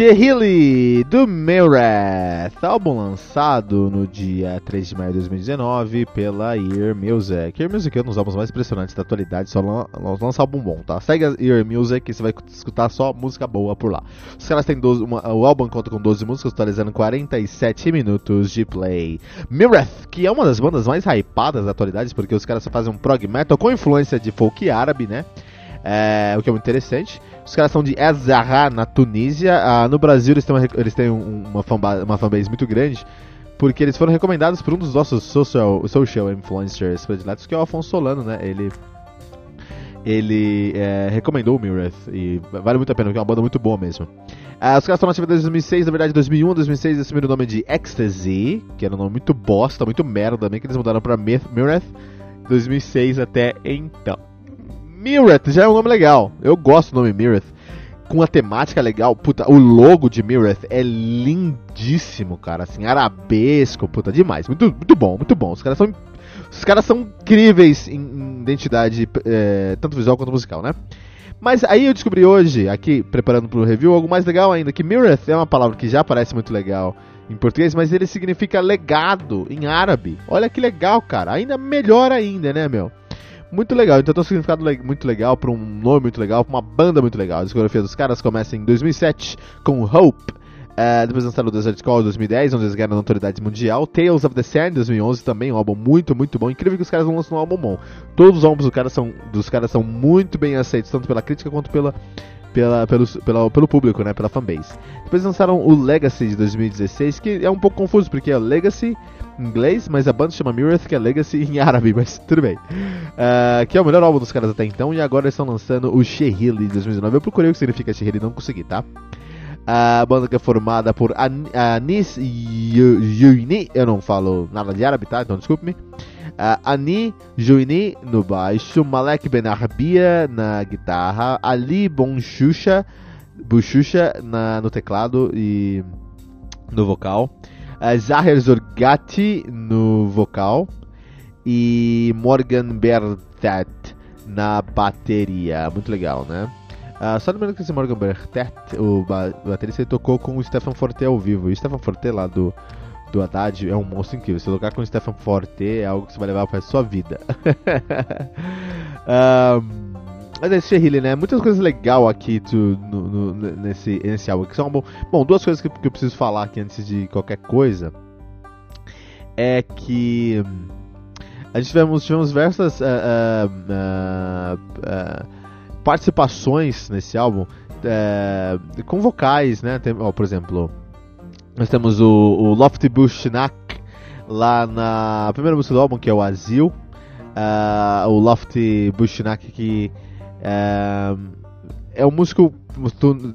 Shehili do Meredith, álbum lançado no dia 3 de maio de 2019 pela Ear Music. Ear Music é um dos álbuns mais impressionantes da atualidade, só lança álbum bom, tá? Segue a Ear Music e você vai escutar só música boa por lá. Os caras têm 12, uma, o álbum conta com 12 músicas, totalizando 47 minutos de play. Meredith, que é uma das bandas mais hypadas da atualidade, porque os caras fazem um prog metal com influência de folk árabe, né? É, o que é muito interessante. Os caras são de Azarra, na Tunísia. Ah, no Brasil eles têm, uma, eles têm uma, fanbase, uma fanbase muito grande, porque eles foram recomendados por um dos nossos social, social influencers prediletos, que é o Afonso Solano, né? Ele ele é, recomendou o Mireth e vale muito a pena, porque é uma banda muito boa mesmo. Ah, os caras estão nativos desde 2006, na verdade 2001, 2006 assumiram o nome de Ecstasy, que era um nome muito bosta, muito merda também, que eles mudaram pra Mireth 2006 até então. Mireth já é um nome legal. Eu gosto do nome Mireth. Com a temática legal, puta, o logo de Mireth é lindíssimo, cara, assim, arabesco, puta, demais. Muito, muito bom, muito bom. Os caras são, os caras são incríveis em, em identidade, é, tanto visual quanto musical, né? Mas aí eu descobri hoje, aqui, preparando para o review, algo mais legal ainda, que Mireth é uma palavra que já parece muito legal em português, mas ele significa legado em árabe. Olha que legal, cara. Ainda melhor ainda, né, meu? Muito legal, então tem um significado le muito legal, para um nome muito legal, para uma banda muito legal. A discografia dos caras começa em 2007 com Hope, uh, depois lançaram o Desert Call em 2010, onde eles ganharam notoriedade mundial. Tales of the Sand em 2011 também, um álbum muito, muito bom. Incrível que os caras não lançam um álbum bom. Todos os álbuns dos caras são, dos caras são muito bem aceitos, tanto pela crítica quanto pela, pela, pelo, pela, pelo público, né, pela fanbase. Depois lançaram o Legacy de 2016, que é um pouco confuso, porque é Legacy inglês, mas a banda chama Mirror, que é Legacy em árabe, mas tudo bem. Uh, que é o melhor álbum dos caras até então, e agora eles estão lançando o Shehili de 2019. Eu procurei o que significa Shehili e não consegui, tá? A banda que é formada por An Anis Yuini, eu não falo nada de árabe, tá? Então desculpe-me. Uh, Ani Juini no baixo, Malek Ben Arbia na guitarra, Ali Bonchucha, Buchucha na, no teclado e no vocal Zahir Zorgati no vocal e Morgan Bertet na bateria. Muito legal, né? Uh, só lembrando que esse Morgan Bertet, o baterista, ele tocou com o Stefan Forte ao vivo. E o Stefan Forte lá do, do Haddad é um monstro incrível. Se tocar com o Stefan Forte é algo que você vai levar para sua vida. um, Mas esse Shehili, né? Muitas coisas legais aqui no, no, nesse, nesse álbum. Que são, bom, bom, duas coisas que, que, eu preciso falar aqui antes de qualquer coisa. É que. A gente tivemos, tivemos diversas uh, uh, uh, participações nesse álbum com vocais, né? Tem, ó, por exemplo, nós temos o, o Lofty Bushnak lá na primeira música do álbum, que é o Azil. o Lofty Bushnak que é, é um músico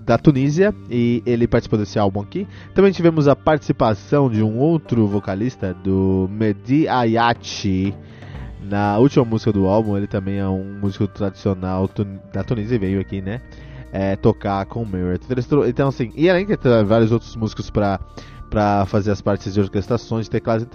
da Tunísia e ele participou desse álbum aqui. Também tivemos a participação de um outro vocalista, do Mehdi Ayati, na última música do álbum. Ele também é um músico tradicional da Tunísia e veio aqui, né? é, tocar com o. Então, assim, e além de ter vários outros músicos para para fazer as partes de orquestrações de teclados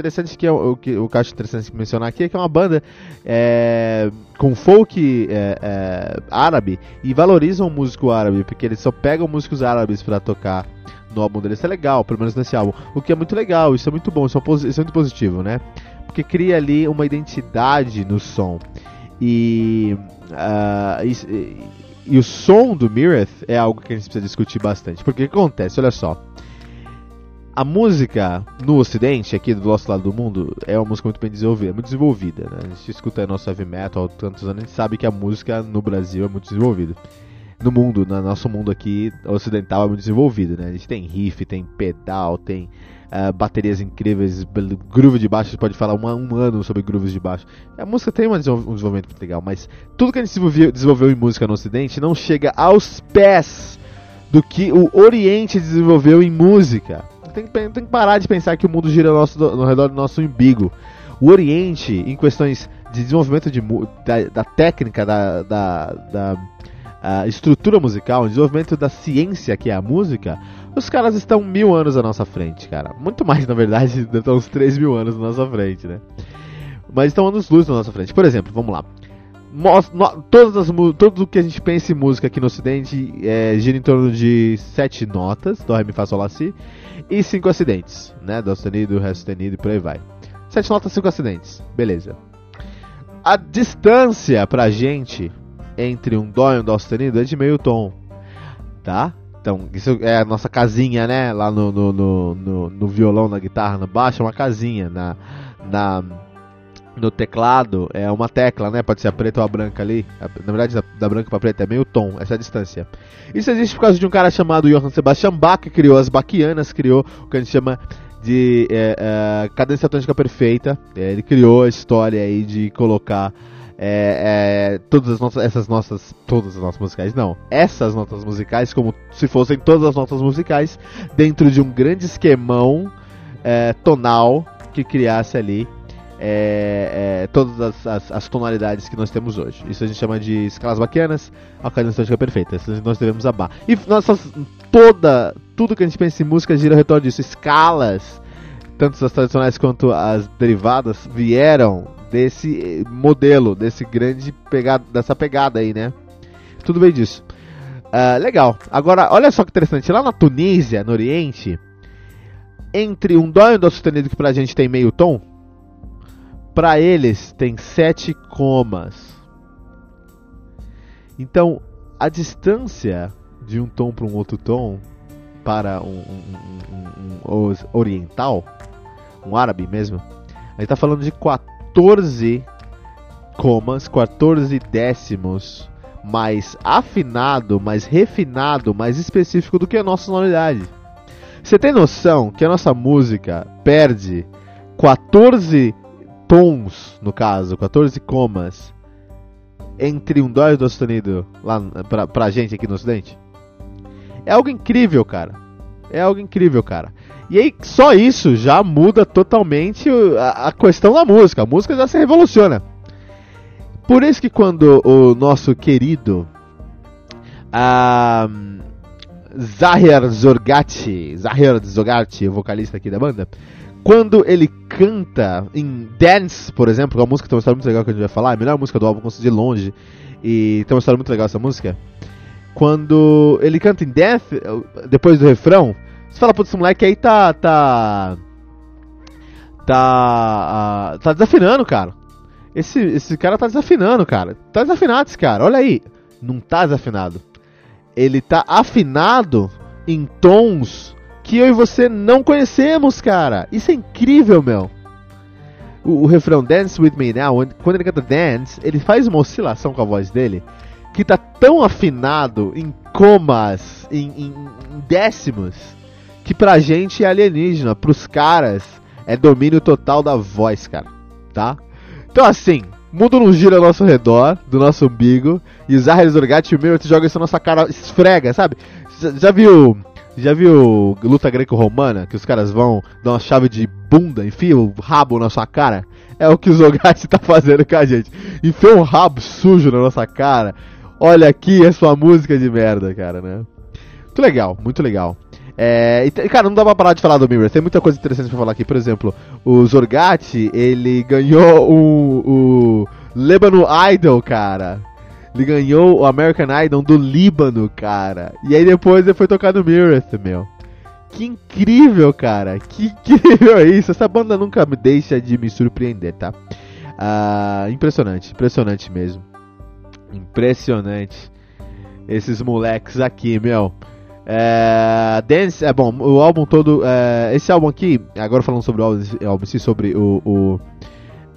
é o, o que o que eu acho interessante mencionar aqui é que é uma banda é, com folk é, é, árabe e valorizam o músico árabe porque eles só pegam músicos árabes para tocar no álbum deles. Isso é legal, pelo menos nesse álbum. O que é muito legal, isso é muito bom, isso é, isso é muito positivo, né? Porque cria ali uma identidade no som. E, uh, e, e, o som do Mireth é algo que a gente precisa discutir bastante. Porque o que acontece? Olha só. A música no ocidente, aqui do nosso lado do mundo, é uma música muito bem desenvolvida, muito desenvolvida. Né? A gente escuta nosso heavy metal há tantos anos, a gente sabe que a música no Brasil é muito desenvolvida no mundo, no nosso mundo aqui ocidental é muito desenvolvido, né? A gente tem riff, tem pedal, tem uh, baterias incríveis, groove de baixo, a gente pode falar um, um ano sobre grooves de baixo. A música tem um desenvolvimento muito legal, mas tudo que a gente desenvolveu em música no ocidente não chega aos pés do que o Oriente desenvolveu em música. Tem, tem que parar de pensar que o mundo gira ao, nosso, no redor do nosso umbigo. O Oriente, em questões de desenvolvimento de, da, da técnica, da, da, da estrutura musical, desenvolvimento da ciência que é a música, os caras estão mil anos à nossa frente, cara. Muito mais, na verdade, estão uns 3 mil anos à nossa frente, né? Mas estão anos luz na nossa frente. Por exemplo, vamos lá. Todas as, tudo o que a gente pensa em música aqui no ocidente é, gira em torno de sete notas, do Ré, Mi, Fá, Sol, Lá, Si, e cinco acidentes, né? Dó sustenido, Ré sustenido e por aí vai. Sete notas, cinco acidentes, beleza. A distância pra gente entre um Dó e um Dó sustenido é de meio tom, tá? Então, isso é a nossa casinha, né? Lá no, no, no, no, no violão, na guitarra, no baixo, é uma casinha. Na, na, no teclado é uma tecla, né? Pode ser a preta ou a branca ali. Na verdade, da, branca para preta é meio tom, essa é distância. Isso existe por causa de um cara chamado Johann Sebastian Bach, que criou as Bachianas, criou o que a gente chama de é, é, cadência tônica perfeita. É, ele criou a história aí de colocar é, é, todas as nossas, essas nossas, todas as notas musicais, não, essas notas musicais como se fossem todas as notas musicais dentro de um grande esquemão é, tonal que criasse ali é, é, todas as, as, as, tonalidades que nós temos hoje. Isso a gente chama de escalas baquianas, a cadência perfeita. Isso nós devemos abar. E toda, tudo que a gente pensa em música gira ao redor disso. Escalas, tanto as tradicionais quanto as derivadas, vieram desse modelo, desse grande pegada, dessa pegada aí, né? Tudo bem disso. Uh, legal. Agora, olha só que interessante. Lá na Tunísia, no Oriente, entre um dó e um dó sustenido que pra gente tem meio tom, pra eles tem sete comas. Então, a distância de um tom para um outro tom para um, um, um, um, oriental, um árabe mesmo, a gente tá falando de 4 14 comas, 14 décimos mais afinado, mais refinado, mais específico do que a nossa sonoridade. Você tem noção que a nossa música perde 14 tons, no caso, 14 comas, entre um dó e um dó sustenido lá pra, pra gente aqui no ocidente? É algo incrível, cara. É algo incrível, cara. E aí, só isso já muda totalmente a, a questão da música. A música já se revoluciona. Por isso que quando o nosso querido uh, Zahir Zorgati, Zahir Zorgati, vocalista aqui da banda, quando ele canta em Dance, por exemplo, que é uma música que tem uma história muito legal que a gente vai falar, a melhor música do álbum, de longe, e tem uma história muito legal essa música. Quando ele canta em Death, depois do refrão, você fala, putz, esse moleque aí tá. tá. tá. Uh, tá desafinando, cara. Esse, esse cara tá desafinando, cara. Tá desafinado esse cara, olha aí. Não tá desafinado. Ele tá afinado em tons que eu e você não conhecemos, cara. Isso é incrível, meu. O, o refrão Dance With Me Now, quando ele canta Dance, ele faz uma oscilação com a voz dele que tá tão afinado em comas, em, em, em décimos, que pra gente é alienígena, pros caras é domínio total da voz, cara, tá? Então assim, mundo não gira ao nosso redor, do nosso umbigo, e Zahir Zorgat e o meu te joga isso na nossa cara, esfrega, sabe? Já, já viu já viu luta greco-romana? Que os caras vão dar uma chave de bunda, enfia o rabo na sua cara? É o que o Zogatti tá fazendo com a gente. Enfia um rabo sujo na nossa cara, Olha aqui a sua música de merda, cara, né? Muito legal, muito legal. É, e, cara, não dá pra parar de falar do Mirror. Tem muita coisa interessante pra falar aqui. Por exemplo, o Zorgati, ele ganhou o, o Lebanon Idol, cara. Ele ganhou o American Idol do Líbano, cara. E aí depois ele foi tocar no Mirror, meu. Que incrível, cara. Que incrível isso. Essa banda nunca me deixa de me surpreender, tá? Ah, impressionante, impressionante mesmo. Impressionante. Esses moleques aqui, meu. É, Dance, é bom, o álbum todo. É, esse álbum aqui, agora falando sobre o álbum sobre o. o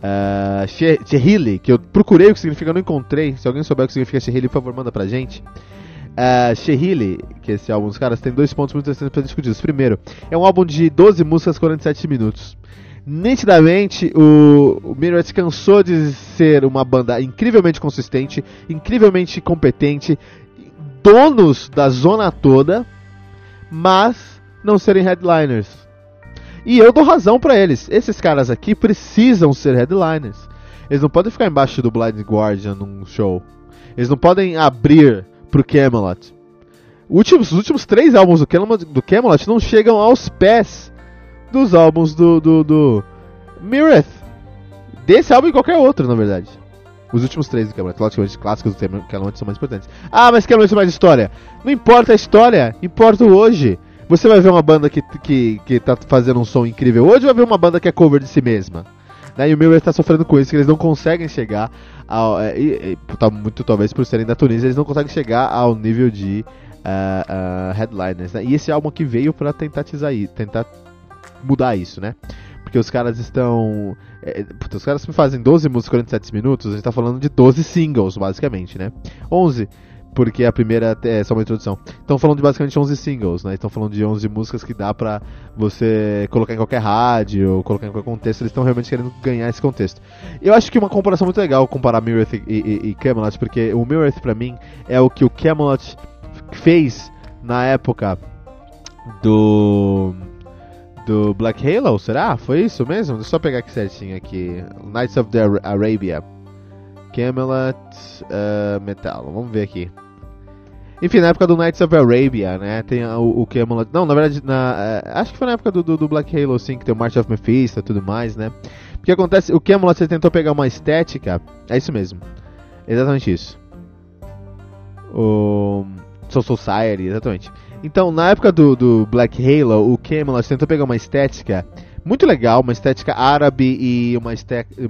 uh, que eu procurei o que significa, não encontrei. Se alguém souber o que significa Shehili, por favor, manda pra gente. Uh, Shehili, que esse álbum, os caras tem dois pontos muito interessantes pra discutir. Primeiro, é um álbum de 12 músicas, 47 minutos. Nitidamente, o, o Mirror se cansou de ser uma banda incrivelmente consistente, incrivelmente competente, donos da zona toda, mas não serem headliners. E eu dou razão para eles. Esses caras aqui precisam ser headliners. Eles não podem ficar embaixo do Blind Guardian num show. Eles não podem abrir pro Camelot. Últimos, os últimos três álbuns do Camelot, do Camelot não chegam aos pés dos álbuns do, do, do Mireth. Desse álbum e qualquer outro, na verdade. Os últimos três do Camelot, logicamente, clássicos do Camelot são mais importantes. Ah, mas Camelot é mais história. Não importa a história, importa o hoje. Você vai ver uma banda que, que, que tá fazendo um som incrível hoje ou vai ver uma banda que é cover de si mesma? Né? E o Mirror está sofrendo com isso, que eles não conseguem chegar ao. É, e, e, tá muito talvez por serem da Tunísia, eles não conseguem chegar ao nível de uh, uh, headliners. Né? E esse álbum aqui veio para tentar, tentar mudar isso, né? Porque os caras estão. É, puta, os caras fazem 12 músicas 47 minutos, a gente tá falando de 12 singles, basicamente, né? 11, porque a primeira é só uma introdução. Estão falando de basicamente 11 singles, né? Estão falando de 11 músicas que dá pra você colocar em qualquer rádio, ou colocar em qualquer contexto. Eles estão realmente querendo ganhar esse contexto. Eu acho que uma comparação muito legal comparar Mirror e, e, e Camelot, porque o Mirror pra mim é o que o Camelot fez na época do do Black Halo, será? Foi isso mesmo? Deixa eu só pegar aqui certinho aqui. Knights of the Arabia. Camelot uh, Metal. Vamos ver aqui. Enfim, na época do Knights of Arabia, né? Tem o, o Camelot. Não, na verdade, na, uh, acho que foi na época do, do, do, Black Halo, sim, que tem o March of Mephisto e tudo mais, né? O que acontece? O Camelot você tentou pegar uma estética. É isso mesmo. Exatamente isso. O Soul Society, exatamente. Então, na época do, do Black Halo, o Camelot tentou pegar uma estética muito legal, uma estética árabe e uma estética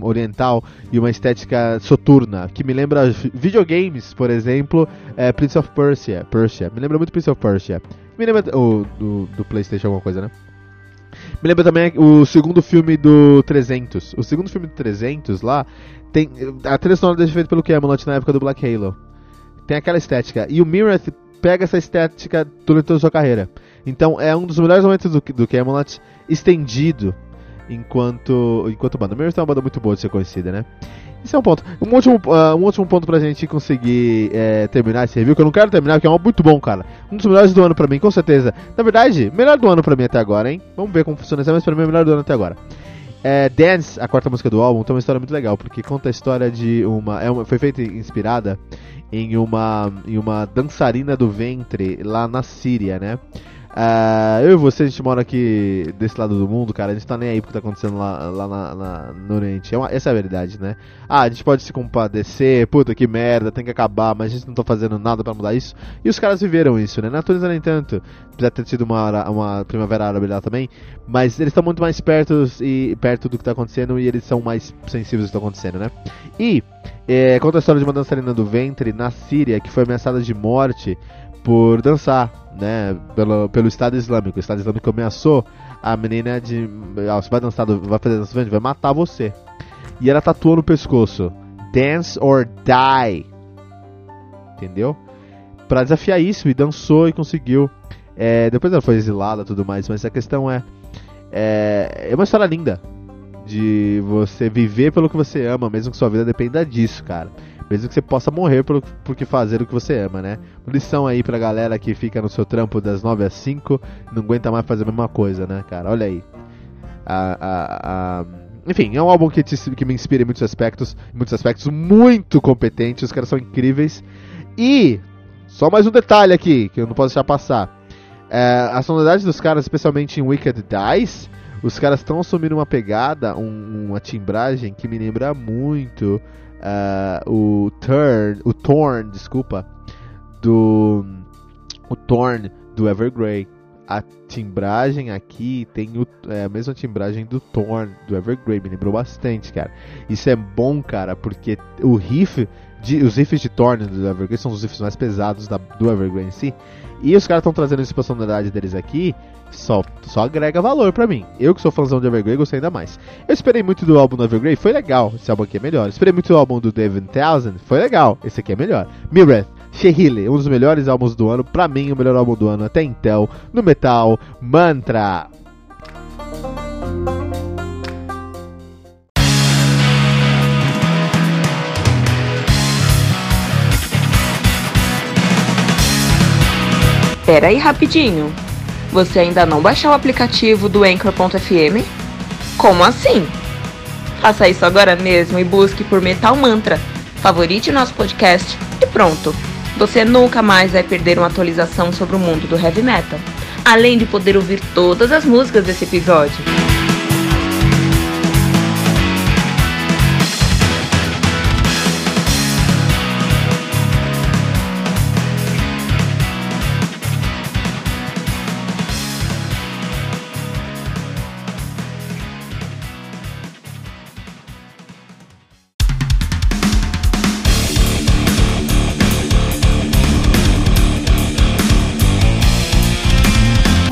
oriental e uma estética soturna, que me lembra videogames, por exemplo, é, Prince of Persia, Persia. Me lembra muito Prince of Persia. Me lembra do, do PlayStation alguma coisa, né? Me lembra também o segundo filme do 300. O segundo filme do 300 lá tem a trilha sonora feita pelo Camelot na época do Black Halo. Tem aquela estética. E o Mirror pega essa estética durante toda a sua carreira. Então é um dos melhores momentos do, do Camelot estendido enquanto enquanto banda. Mesmo é uma banda muito boa de ser conhecida, né? Esse é um ponto. Um último, uh, um último ponto pra gente conseguir é, terminar esse review, que eu não quero terminar, porque é um muito bom, cara. Um dos melhores do ano pra mim, com certeza. Na verdade, melhor do ano pra mim até agora, hein? Vamos ver como funciona isso, mas pra mim é o melhor do ano até agora. É, Dance, a quarta música do álbum, tem uma história muito legal, porque conta a história de uma. É uma foi feita inspirada em uma, em uma dançarina do ventre lá na Síria, né? Uh, eu e você, a gente mora aqui desse lado do mundo, cara. A gente tá nem aí porque tá acontecendo lá, lá na, na, no Oriente. É uma, essa é a verdade, né? Ah, a gente pode se compadecer, puta que merda, tem que acabar, mas a gente não tá fazendo nada para mudar isso. E os caras viveram isso, né? Na Tunísia nem tanto, apesar de ter sido uma, uma primavera árabe lá também, mas eles estão muito mais perto, e, perto do que tá acontecendo e eles são mais sensíveis ao que tá acontecendo, né? E é, conta a história de uma dançarina do ventre na Síria que foi ameaçada de morte por dançar, né, pelo, pelo Estado Islâmico. O Estado Islâmico ameaçou a menina de, ah, você vai dançar, vai fazer dança, vai matar você. E ela tatuou no pescoço, Dance or Die, entendeu? Para desafiar isso e dançou e conseguiu. É, depois ela foi exilada e tudo mais, mas a questão é, é, é uma história linda de você viver pelo que você ama, mesmo que sua vida dependa disso, cara. Mesmo que você possa morrer por, por que fazer o que você ama, né? Lição aí pra galera que fica no seu trampo das 9 às 5 não aguenta mais fazer a mesma coisa, né, cara? Olha aí. A, a, a, enfim, é um álbum que, te, que me inspira em muitos aspectos, muitos aspectos muito competente, os caras são incríveis. E só mais um detalhe aqui que eu não posso deixar passar. É, a sonoridade dos caras, especialmente em Wicked Dice, os caras estão assumindo uma pegada, um, uma timbragem que me lembra muito uh, o Turn, o Torn, desculpa, do o Torn do Evergrey. A timbragem aqui tem o, é, a mesma timbragem do Torn do Evergrey, me lembrou bastante, cara. Isso é bom, cara, porque o riff, de, os riffs de Torn do Evergrey são os riffs mais pesados da, do Evergrey em si. E os caras estão trazendo essa personalidade deles aqui, só, só agrega valor para mim. Eu que sou fãzão de Evergrey, gostei ainda mais. Eu esperei muito do álbum do Evergrey, foi legal. Esse álbum aqui é melhor. Esperei muito do álbum do Devin Townsend, foi legal. Esse aqui é melhor. Mireth, Shehile, um dos melhores álbuns do ano, pra mim o melhor álbum do ano até então, no metal, Mantra. Pera aí rapidinho. Você ainda não baixou o aplicativo do Anchor.fm? Como assim? Faça isso agora mesmo e busque por Metal Mantra. Favorite nosso podcast e pronto. Você nunca mais vai perder uma atualização sobre o mundo do heavy metal, além de poder ouvir todas as músicas desse episódio.